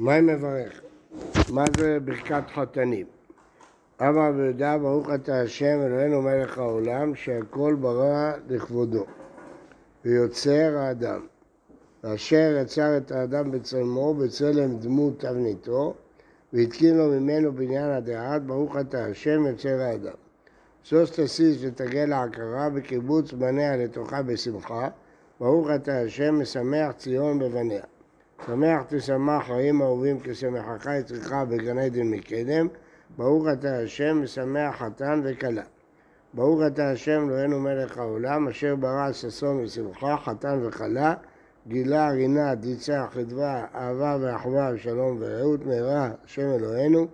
מה מברך? מה זה ברכת חתנים? אבא ויודע ברוך אתה השם אלוהינו מלך העולם שהכל ברא לכבודו ויוצר האדם ואשר יצר את האדם בצלמו בצלם דמות תבניתו והתקין לו ממנו בניין הדעת ברוך אתה השם יוצר האדם שוש תסיס ותגל להכרה בקיבוץ בניה לתוכה בשמחה ברוך אתה השם משמח ציון בבניה שמח תשמח חיים אהובים כשמחך יצריך בגן עדן מקדם. ברוך אתה השם משמח חתן וכלה. ברוך אתה השם אלוהינו מלך העולם אשר ברא ששון ושמחה חתן וכלה. גילה רינה דיצה חדווה אהבה ואחווה ושלום ורעות מהרה השם אלוהינו.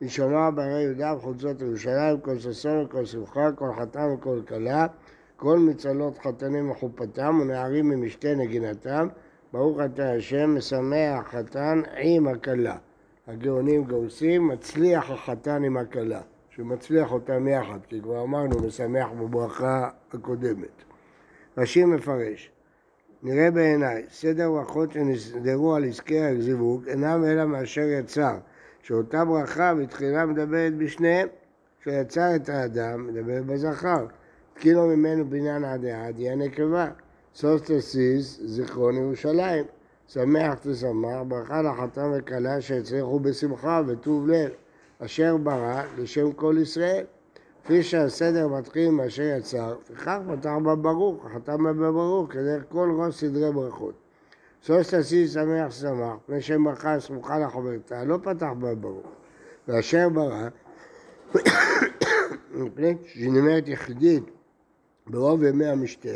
נשמע בערי יהודה וחוצות ירושלים כל ששון וכל שמחה כל חתן וכל כלה. כל מצלות חתנים מחופתם ונערים ממשתה נגינתם ברוך אתה השם משמח חתן עם הכלה. הגאונים גאוסים, מצליח החתן עם הכלה, שמצליח אותם יחד, כי כבר אמרנו, משמח בברכה הקודמת. רש"י מפרש, נראה בעיניי, סדר ברכות שנסדרו על עסקי הזיווג אינם אלא מאשר יצר, שאותה ברכה בתחילה מדברת בשניהם, שיצר את האדם, מדבר בזכר. התקינו ממנו בניין עד עד, היא הנקבה. סוסטסיס, זיכרון ירושלים. שמח תשמח, ברכה לחתם וכלה שהצליחו בשמחה וטוב לב, אשר ברא לשם כל ישראל. כפי שהסדר מתחיל עם אשר יצר, וכך פתח בברוך, חתם בברוך, כדרך כל ראש סדרי ברכות. שלושת עשי שמח שמח, פני שם ברכה סמוכה לחברתה, לא פתח בברוך. ואשר ברא, מפני שהיא נאמרת יחידית ברוב ימי המשתה,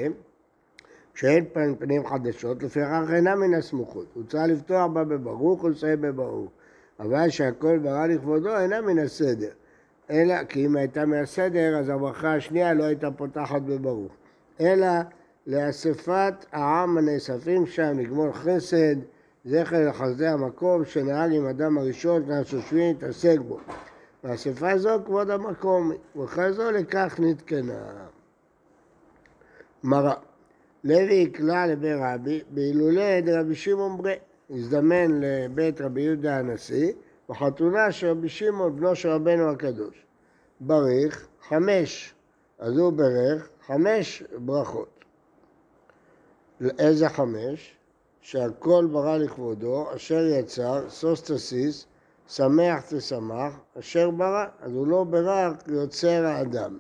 שאין פנים חדשות, לפיכך אינה מן הסמוכות. הוא צריך לפתוח בה בברוך ולסיים בברוך. אבל שהכל ברא לכבודו אינה מן הסדר. אלא, כי אם הייתה מהסדר, אז הברכה השנייה לא הייתה פותחת בברוך. אלא לאספת העם הנאספים שם, לגמול חסד, זכר לחסדי המקום, שנהג עם אדם הראשון, כנס שושבין, התעסק בו. והאספה זו כבוד המקום, ואחרי זו לכך נתקנה. מראה לוי יקלע לבית רבי, בהילולי דרבי שמעון ברי. הזדמן לבית רבי יהודה הנשיא, בחתונה של רבי שמעון, בנו של רבנו הקדוש. בריך חמש, אז הוא ברך חמש ברכות. איזה חמש? שהכל ברא לכבודו, אשר יצר, סוס תסיס, שמח תשמח, אשר ברא. אז הוא לא ברך יוצר האדם.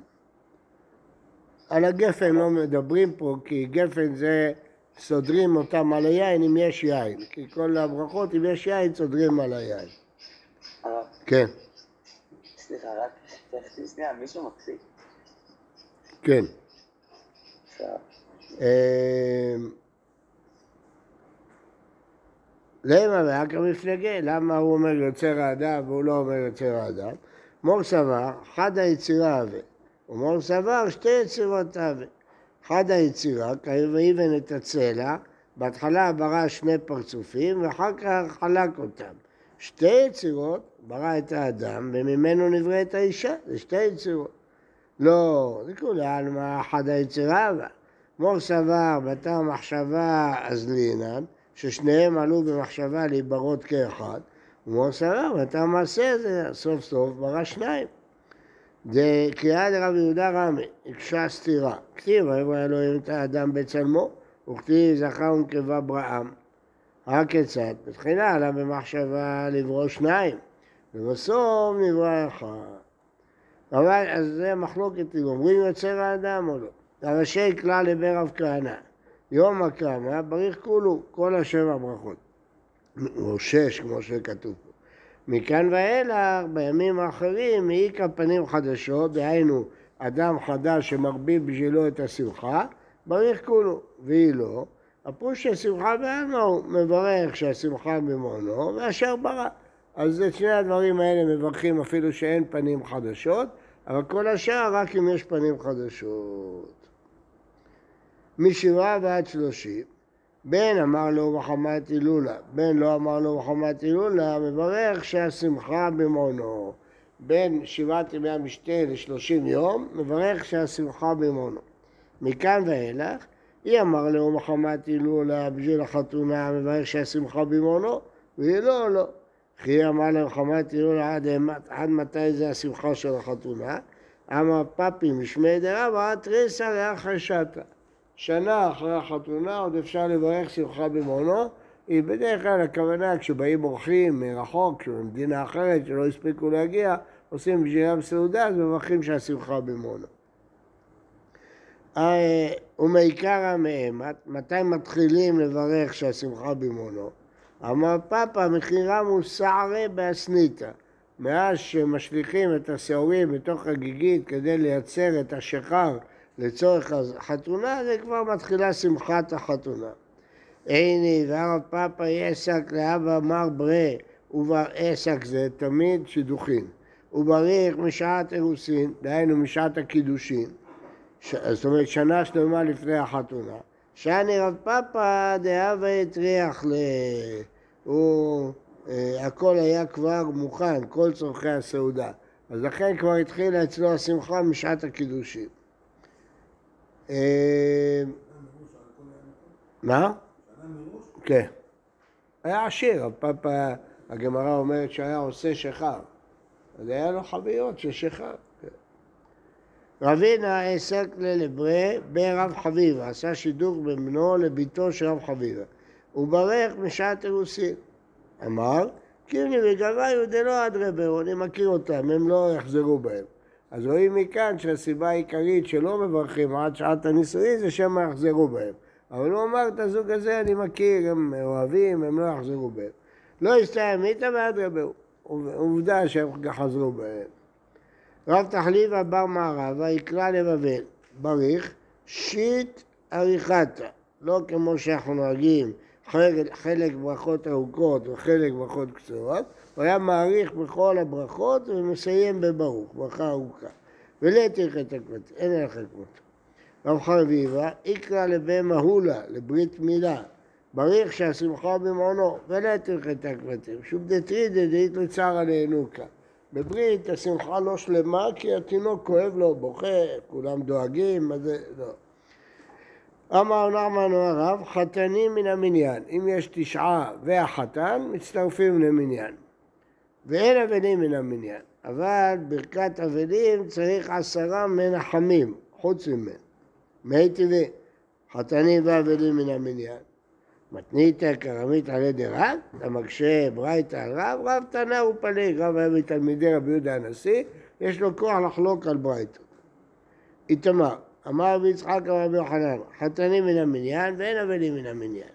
על הגפן לא מדברים פה, כי גפן זה סודרים אותם על היין אם יש יין. כי כל הברכות, אם יש יין, סודרים על היין. כן. סליחה, רק שנייה, מישהו מקשיב? כן. למה רק המפלגה? למה הוא אומר יוצר האדם והוא לא אומר יוצר האדם? מור סבר, חד היצירה הווה. ומור סבר שתי יצירות הווה. חד היצירה, ויבן את הצלע, בהתחלה ברא שני פרצופים ואחר כך חלק אותם. שתי יצירות, ברא את האדם וממנו נבראת האישה, זה שתי יצירות. לא, זה כולי עלמא חד היצירה אבל. מור סבר, בתר מחשבה אז לינן, ששניהם עלו במחשבה להיברות כאחד, ומור סבר, בתר מעשה זה סוף סוף ברא שניים. זה קריאה לרב יהודה רמי, הקשה סתירה. כתיב, ויברא אלוהים את האדם בצלמו, וכתיב זכר ונקבה בראם. רק כיצד? בתחילה עלה במחשבה לברוא שניים, ובסוף נברא אחד. אבל אז זה מחלוקת אם אומרים יוצר האדם או לא. הראשי כלל לבר רב כהנא, יום הקרמה בריך כולו, כל השבע ברכות. או שש כמו שכתוב פה. מכאן ואילך, בימים האחרים, העיקה פנים חדשות, דהיינו, אדם חדש שמרבים בשבילו את השמחה, בריך כולו, והיא לא. הפירוש שהשמחה בעלמו מברך שהשמחה במעונו, ואשר ברא. אז את שני הדברים האלה מברכים אפילו שאין פנים חדשות, אבל כל השאר רק אם יש פנים חדשות. משבעה ועד שלושים, בן אמר לו מחמת הילולה, בן לא אמר לו מחמת הילולה, מברך שהשמחה במעונו. בין שבעת ימי המשתה לשלושים יום, מברך שהשמחה במעונו. מכאן ואילך, היא אמר לו מחמת הילולה בשביל החתונה, מברך שהשמחה במעונו, והיא לא, לא. חי אמר להם חמת טיול עד, עד מתי זה השמחה של החתונה? אמר פפי משמי דרבא תריסא לאחר שתה. שנה אחרי החתונה עוד אפשר לברך שמחה במעונו, היא בדרך כלל הכוונה כשבאים אורחים מרחוק, ממדינה אחרת שלא הספיקו להגיע, עושים בשבילם סעודה, אז מברכים שהשמחה במעונו. אה, ומעיקרא מהם, מתי מתחילים לברך שהשמחה במעונו? אמר פאפה, מחירם הוא סערה באסניתא. מאז שמשליכים את השעורים בתוך הגיגית כדי לייצר את השחר לצורך החתונה, זה כבר מתחילה שמחת החתונה. עיני והרב פאפה יסק לאבא מר ברה ובר עסק זה תמיד שידוכין. ובריך משעת אירוסין, דהיינו משעת הקידושין, ש... זאת אומרת שנה שלמה לפני החתונה. שאני רב פאפה דהווה הטריח ל... הוא... אה, הכל היה כבר מוכן, כל צורכי הסעודה. אז לכן כבר התחילה אצלו השמחה משעת הקידושים. אה, מה? כן. היה עשיר, הגמרא אומרת שהיה עושה שכר. אז היה לו חביות של שכר. כן. רבינה העסק ללברי ברב חביבה, עשה שידוך בבנו לביתו של רב חביבה. הוא ברך משעת אירוסין. אמר, קירני וגביו דלא אדרי ברו, אני מכיר אותם, הם לא יחזרו בהם. אז רואים מכאן שהסיבה העיקרית שלא מברכים עד שעת הנישואין זה שמא יחזרו בהם. אבל הוא אמר את הזוג הזה אני מכיר, הם אוהבים, הם לא יחזרו בהם. לא יסתיים איתה ועד רבהו. עובדה שהם חזרו בהם. רב תחליבה בר מערבה יקרא לבבל, בריך, שיט עריכתה. לא כמו שאנחנו נוהגים, חלק, חלק ברכות ארוכות וחלק ברכות קצרות, הוא היה מעריך בכל הברכות ומסיים בברוך, ברכה ארוכה. ולתך את הקבצים, אין לך כמותו. רב חרביבה, איקרא לבן מהולה, לברית מילה, בריך שהשמחה במעונו, ולתך את הקבצים. שוב דתרידא דאית לצער כאן. בברית השמחה לא שלמה כי התינוק כואב לו, בוכה, כולם דואגים, מה זה, לא. אמר נחמן הרב, חתנים מן המניין. אם יש תשעה והחתן, מצטרפים למניין. ואין אבלים מן המניין. אבל ברכת אבלים צריך עשרה מנחמים, חוץ ממנו. מי טבעי, חתנים ואבלים מן המניין. מתניתא כרמית על ידי רב, אתה מקשה ברייתא על רב, רב תנא ופליג, רב היה מתלמידי רבי יהודה הנשיא, יש לו כוח לחלוק על ברייתא. איתמר, אמר רבי יצחק רבי יוחנן, חתנים מן המניין ואין אבלים מן המניין.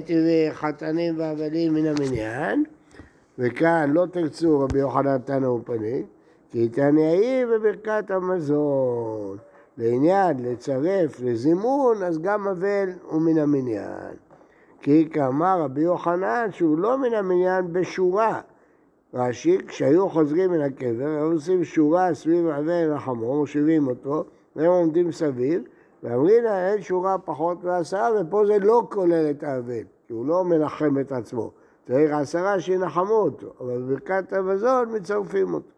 טבעי חתנים ואבלים מן המניין, וכאן לא תרצו רבי יוחנן תנא ופנים, כי תנאי בברכת המזון. לעניין לצרף לזימון, אז גם אבל הוא מן המניין. כי כאמר רבי יוחנן שהוא לא מן המניין בשורה. רש"י, כשהיו חוזרים מן הקבר, היו עושים שורה סביב אבל החמור, מושיבים אותו, והם עומדים סביב, ואמרים לה אין שורה פחות מעשרה, ופה זה לא כולל את האבל, כי הוא לא מנחם את עצמו. צריך עשרה שינחמו אותו, אבל בברכת המזון מצרפים אותו.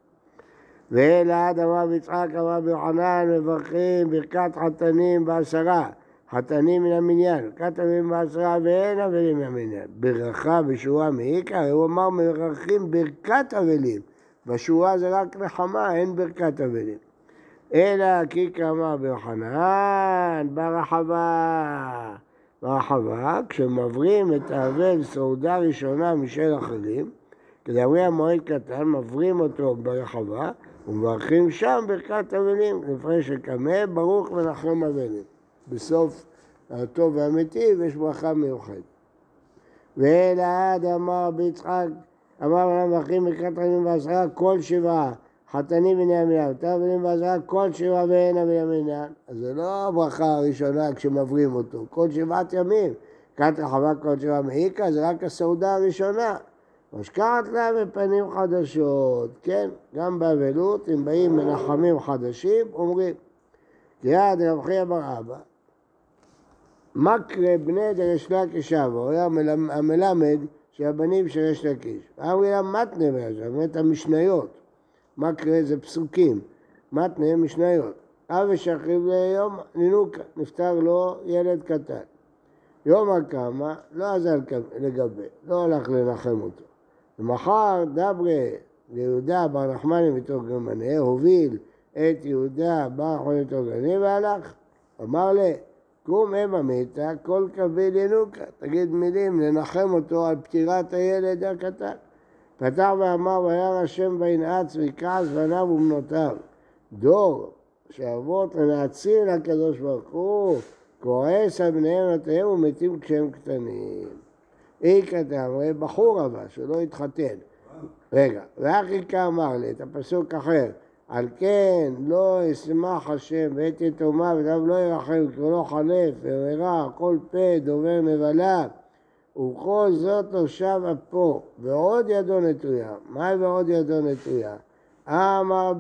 ואלעד אמר ביצחק אמר ביוחנן מברכים ברכת חתנים בעשרה, חתנים מן המניין, ברכת אבלים בעשרה ואין אבלים מן המניין. ברכה בשורה מעיקר, הוא אמר מברכים ברכת אבלים, בשורה זה רק נחמה, אין ברכת אבלים. אלא כי כאמר ביוחנן ברחבה. ברחבה, כשמברים את האבל סעודה ראשונה משל אחרים, כדברי המועד קטן, מברים אותו ברחבה ומברכים שם ברכת אבלים, לפני שקמה ברוך ונחם אבלים. בסוף הטוב והאמיתי ויש ברכה מיוחדת. ואלעד אמר ביצחק, אמר מברכים ברכת אבלים בעשרה כל שבעה חתנים מן המניין, תבלים בעזרה כל שבעה ואין מן המניין. אז זה לא הברכה הראשונה כשמברים אותו, כל שבעת ימים. כאן רחבה כל שבעה מעיקה, זה רק הסעודה הראשונה. משקעת לה בפנים חדשות, כן, גם באבלות, אם באים מנחמים חדשים, אומרים. יד רב חייא בר אבא, מקרה בני דרש לקיש אבא, הוא היה המלמד של הבנים של רש לקיש. אמרי לה מתנה זאת אומרת המשניות. מקרה זה פסוקים, מתנה משניות. אב ושכיב ליום נינוקה, נפטר לו ילד קטן. יום הקמה לא עזר לגבי, לא הלך לנחם אותו. ומחר דברי ליהודה בר נחמני מתוך גרמנה, הוביל את יהודה בר נחמני מתוך גרמנה והלך. אמר לה, קום אם המתה, כל כבד ינוקה. תגיד מילים לנחם אותו על פטירת הילד הקטן. פתח ואמר, וירא השם וינעץ וכעס בניו ובנותיו. דור שאבות מנעצים לקדוש ברוך הוא, כועס על בניהם ובנותיהם ומתים כשהם קטנים. אי כתב, בחור אבל, שלא התחתן. רגע, ואחי כאמר לי, את הפסוק אחר, על כן לא ישמח השם ואת יתומה ודם לא ירחם כי לא חלף ורע כל פה דובר נבלה ובכל זאת תושב אפו ועוד ידו נטויה. מהי ועוד ידו נטויה? אמר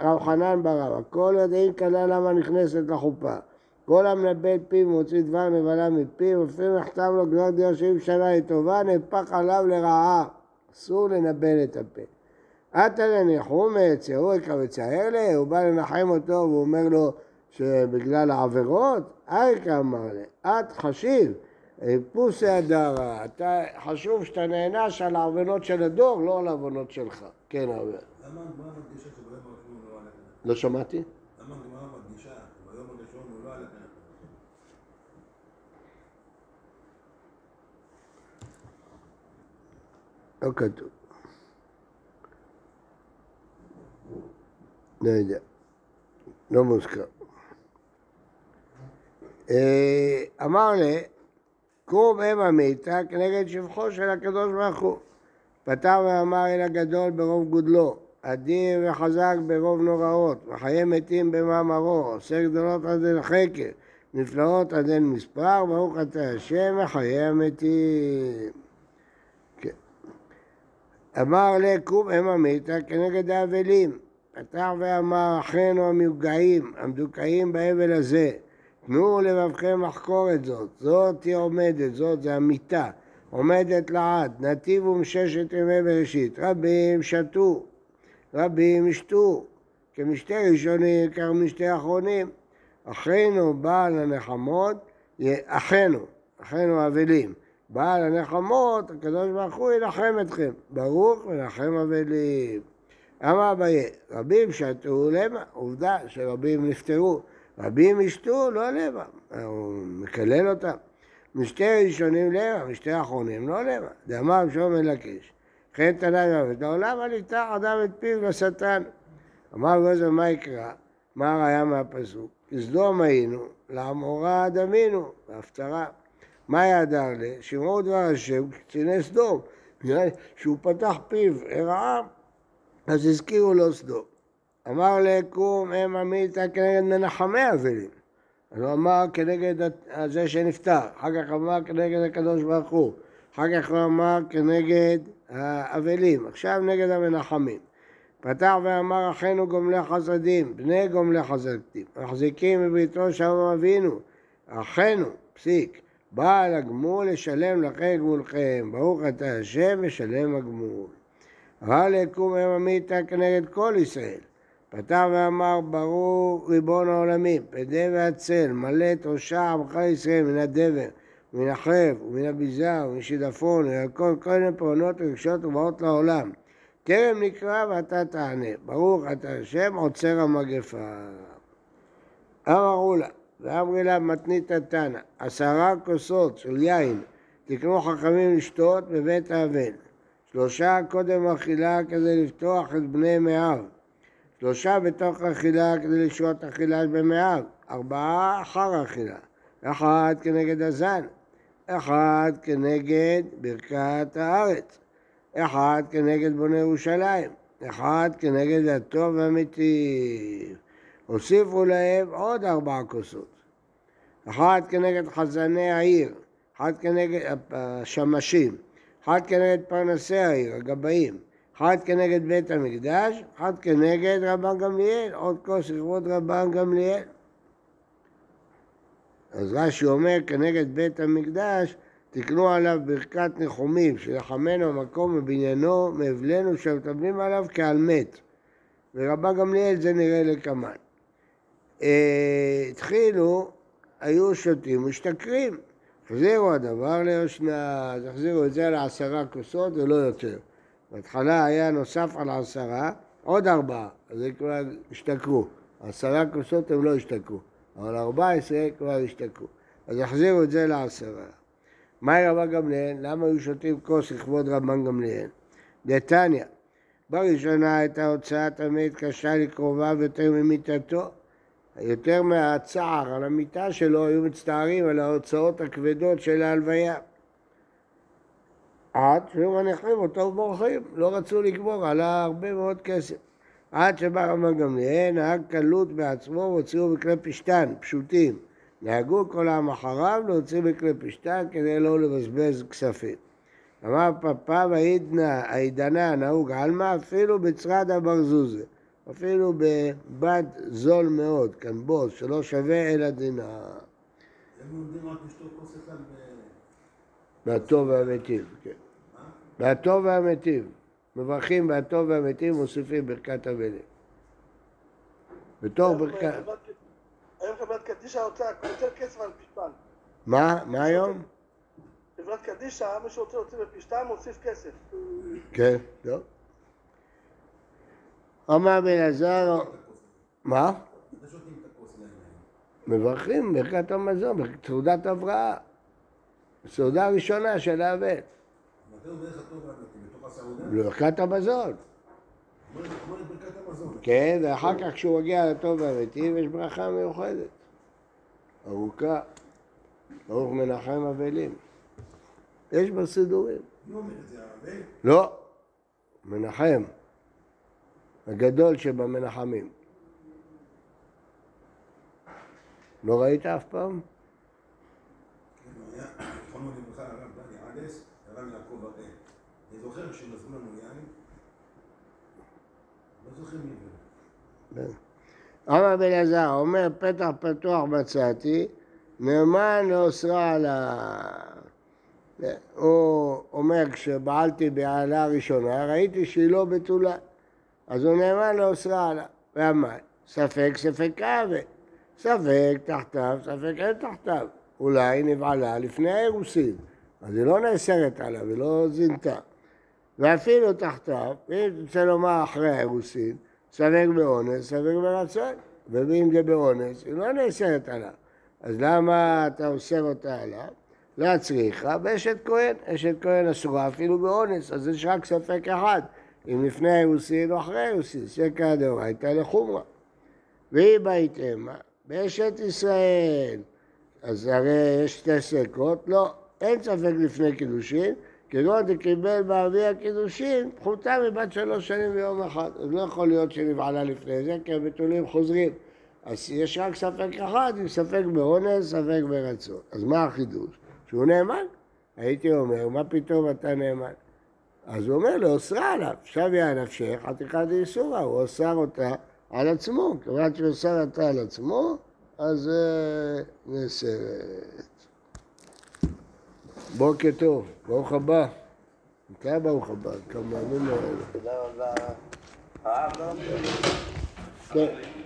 רב חנן ברב, הכל יודעים כלה למה נכנסת לחופה. כל המנבא את פיו ומוציא דבר נבלה מפיו, לפעמים נחתם לו גזר דין שבעים שנה לטובה, נהפך עליו לרעה. אסור לנבל את הפה. עתה לניחום יצרו יקבצער לי, הוא בא לנחם אותו והוא אומר לו שבגלל העבירות, אייכה אמר לי, את חשיב, פוסי הדרה, אתה חשוב שאתה נענש על העוונות של הדור, לא על העוונות שלך. כן, הרבה. למה הגמרא מדגישה שביום הראשון הוא לא על הכנף? לא שמעתי? למה הגמרא מדגישה שביום הראשון הוא לא על הכנף? לא כתוב. לא יודע. לא מוזכר. אה, אמר לי, קום אם המיתה כנגד שבחו של הקדוש ברוך הוא. פתר ואמר אל הגדול ברוב גודלו, אדיר וחזק ברוב נוראות, וחיי מתים במאמרו, עושה גדולות עד אל חקר, נפלאות עד אל מספר, ברוך אתה השם וחיי המתים. כן. אמר לקום אם המיתה כנגד האבלים. פתח ואמר, אחינו המיוגעים, המדוכאים באבל הזה, תנו לבבכם לחקור את זאת, זאת היא עומדת, זאת זה המיטה, עומדת לעד, נתיבו מששת ימי בראשית, רבים שתו, רבים ישתו, כמשתה ראשונים, כך משתה אחרונים. אחינו בעל הנחמות, אחינו, אחינו אבלים, בעל הנחמות, הקדוש ברוך הוא ינחם אתכם, ברוך ונחם אבלים. אמר אביי, רבים שתו למה, עובדה שרבים נפטרו, רבים ישתו לא למה, הוא מקלל אותם. משתי ראשונים למה, משתי אחרונים לא למה, דאמר שום אל הקיש. כן תנאי מוות, לעולם אל יפתח אדם את פיו לשטן. אמר גוזר מה יקרא? מה הראיה מהפסוק? כסדום היינו, לעמורה דמינו, בהפטרה. מה יעדר לי? שמעו דבר השם קציני סדום, שהוא פתח פיו, הרעה אז הזכירו לו סדום. אמר לקום אם עמיתה כנגד מנחמי אבלים. אז הוא אמר כנגד זה שנפטר, אחר כך אמר כנגד הקדוש ברוך הוא, אחר כך הוא אמר כנגד האבלים, עכשיו נגד המנחמים. פתח ואמר אחינו גומלי חסדים, בני גומלי חסדים, מחזיקים בביתו שם אבינו, אחינו, פסיק, בעל הגמול לשלם לכם גמולכם, ברוך אתה השם משלם הגמול. אבל יקום אם המיתה כנגד כל ישראל. פתח ואמר ברור ריבון העולמים, פדה והצל, מלא את ראשה עמך ישראל מן הדבר, מן החרב ומן הביזה ומן שידפון וירקון כל מיני פעולות רגשות ובאות לעולם. טרם נקרא ואתה תענה, ברוך אתה השם עוצר המגפה. אמרו לה, ואמרי לה מתנית תנא, עשרה כוסות של יין תקנו חכמים לשתות בבית האבל. שלושה קודם אכילה כדי לפתוח את בני מאב, שלושה בתוך אכילה כדי לשרות אכילה במאב, ארבעה אחר אכילה, אחד כנגד הזן, אחד כנגד ברכת הארץ, אחד כנגד בוני ירושלים, אחד כנגד הטוב והמיטיב. הוסיפו להם עוד ארבעה כוסות, אחת כנגד חזני העיר, אחד כנגד השמשים, אחד כנגד פרנסי העיר, הגבאים, אחד כנגד בית המקדש, אחד כנגד רבן גמליאל, עוד כוס לכבוד רבן גמליאל. אז רש"י אומר, כנגד בית המקדש, תקנו עליו ברכת ניחומים, שיחמנו המקום מבניינו, מאבלנו, שמטבלים עליו כעל מת. ורבן גמליאל זה נראה לקמן. אה, התחילו, היו שותים ומשתכרים. החזירו הדבר ליושנה, אז החזירו את זה לעשרה כוסות ולא יותר. בהתחלה היה נוסף על עשרה, עוד ארבעה, אז זה כבר השתכרו. עשרה כוסות הם לא השתכרו, אבל ארבע עשרה כבר השתכרו. אז החזירו את זה לעשרה. מהי רבן גמליאל? למה היו שותים כוס לכבוד רבן גמליאל? דתניא, בראשונה הייתה הוצאת המת קשה לקרוביו יותר ממיתתו. יותר מהצער על המיטה שלו היו מצטערים על ההוצאות הכבדות של ההלוויה. עד שהיו מניחים אותו ובורחים, לא רצו לקבור, עלה הרבה מאוד כסף. עד שבא רבן גמליאל, נהג קלות בעצמו והוציאו בכלי פשתן, פשוטים. נהגו כל העם אחריו להוציא בכלי פשתן כדי לא לבזבז כספים. אמר והעידנא, העידנה נהוג עלמא אפילו בצרד הברזוזה, אפילו בבד זול מאוד, כאן בוס, שלא שווה אלא דינר. הם לומדים רק לשתות כוס אחד ב... מהטוב והמיטיב, כן. מהטוב והמיטיב. מברכים מהטוב והמיטיב, מוסיפים ברכת אבלים. בתור ברכת... היום חברת קדישא רוצה יותר כסף על פשטן. מה? מה היום? חברת קדישא, מי שרוצה להוציא בפשטן מוסיף כסף. כן, טוב. אמר בן עזר, מה? לא. מברכים ברכת המזון, סעודת הבראה. סעודה ראשונה של האבן. מתי הוא דרך הטוב והאמיתי? בתוך הסעודה? ברכת המזון. כן, ואחר כך כשהוא מגיע לטוב והמתים יש ברכה מיוחדת. ארוכה. ברוך מנחם אבלים. יש זה, האבל? לא, מנחם. הגדול שבמנחמים. לא ראית אף פעם? כן, היה, זכרונו לברכה, הרב דני עדס, הרב יעקב הראל. אני זוכר שנזרו לנו יין, לא זוכר מי זה. כן. אמר בן אלעזר, אומר פתח פתוח מצאתי, נאמן לאוסרה על ה... הוא אומר, כשבעלתי בעלה הראשונה, ראיתי שהיא לא בתולה. אז הוא נאמן לאוסרה עלה. ואמר, ספק ספק עוול. ספק תחתיו, ספק אין תחתיו. אולי נבעלה לפני האירוסין. אז היא לא נאסרת עליו, היא לא זינתה. ואפילו תחתיו, אם תרצה לומר אחרי האירוסין, ספק באונס, ספק ברצון. ואם זה באונס, היא לא נאסרת עליו. אז למה אתה אוסר אותה עליו? לא צריכה, ואשת כהן, אשת כהן אסורה אפילו באונס, אז יש רק ספק אחד, אם לפני האירוסין או אחרי האירוסין, סקה דאורייתא לחומרא. והיא בהתאמה, באשת ישראל, אז הרי יש שתי סקות, לא, אין ספק לפני קידושין, כגון דקיבל באבי הקידושין, פחותה מבת שלוש שנים ויום אחד. אז לא יכול להיות שנבעלה לפני זה, כי הבתולים חוזרים. אז יש רק ספק אחד, עם ספק באונס, ספק ברצון. אז מה החידוש? שהוא נאמן. הייתי אומר, מה פתאום אתה נאמן? אז הוא אומר לו, אוסרה עליו, שביה נפשך, חתיכת איסורה, הוא אוסר אותה על עצמו. כיוון שהוא אוסר אותה על עצמו, אז אה, נאסרת. בוקר טוב, ברוך הבא. אתה ברוך הבא, כמה ימים האלה. תודה רבה. כן.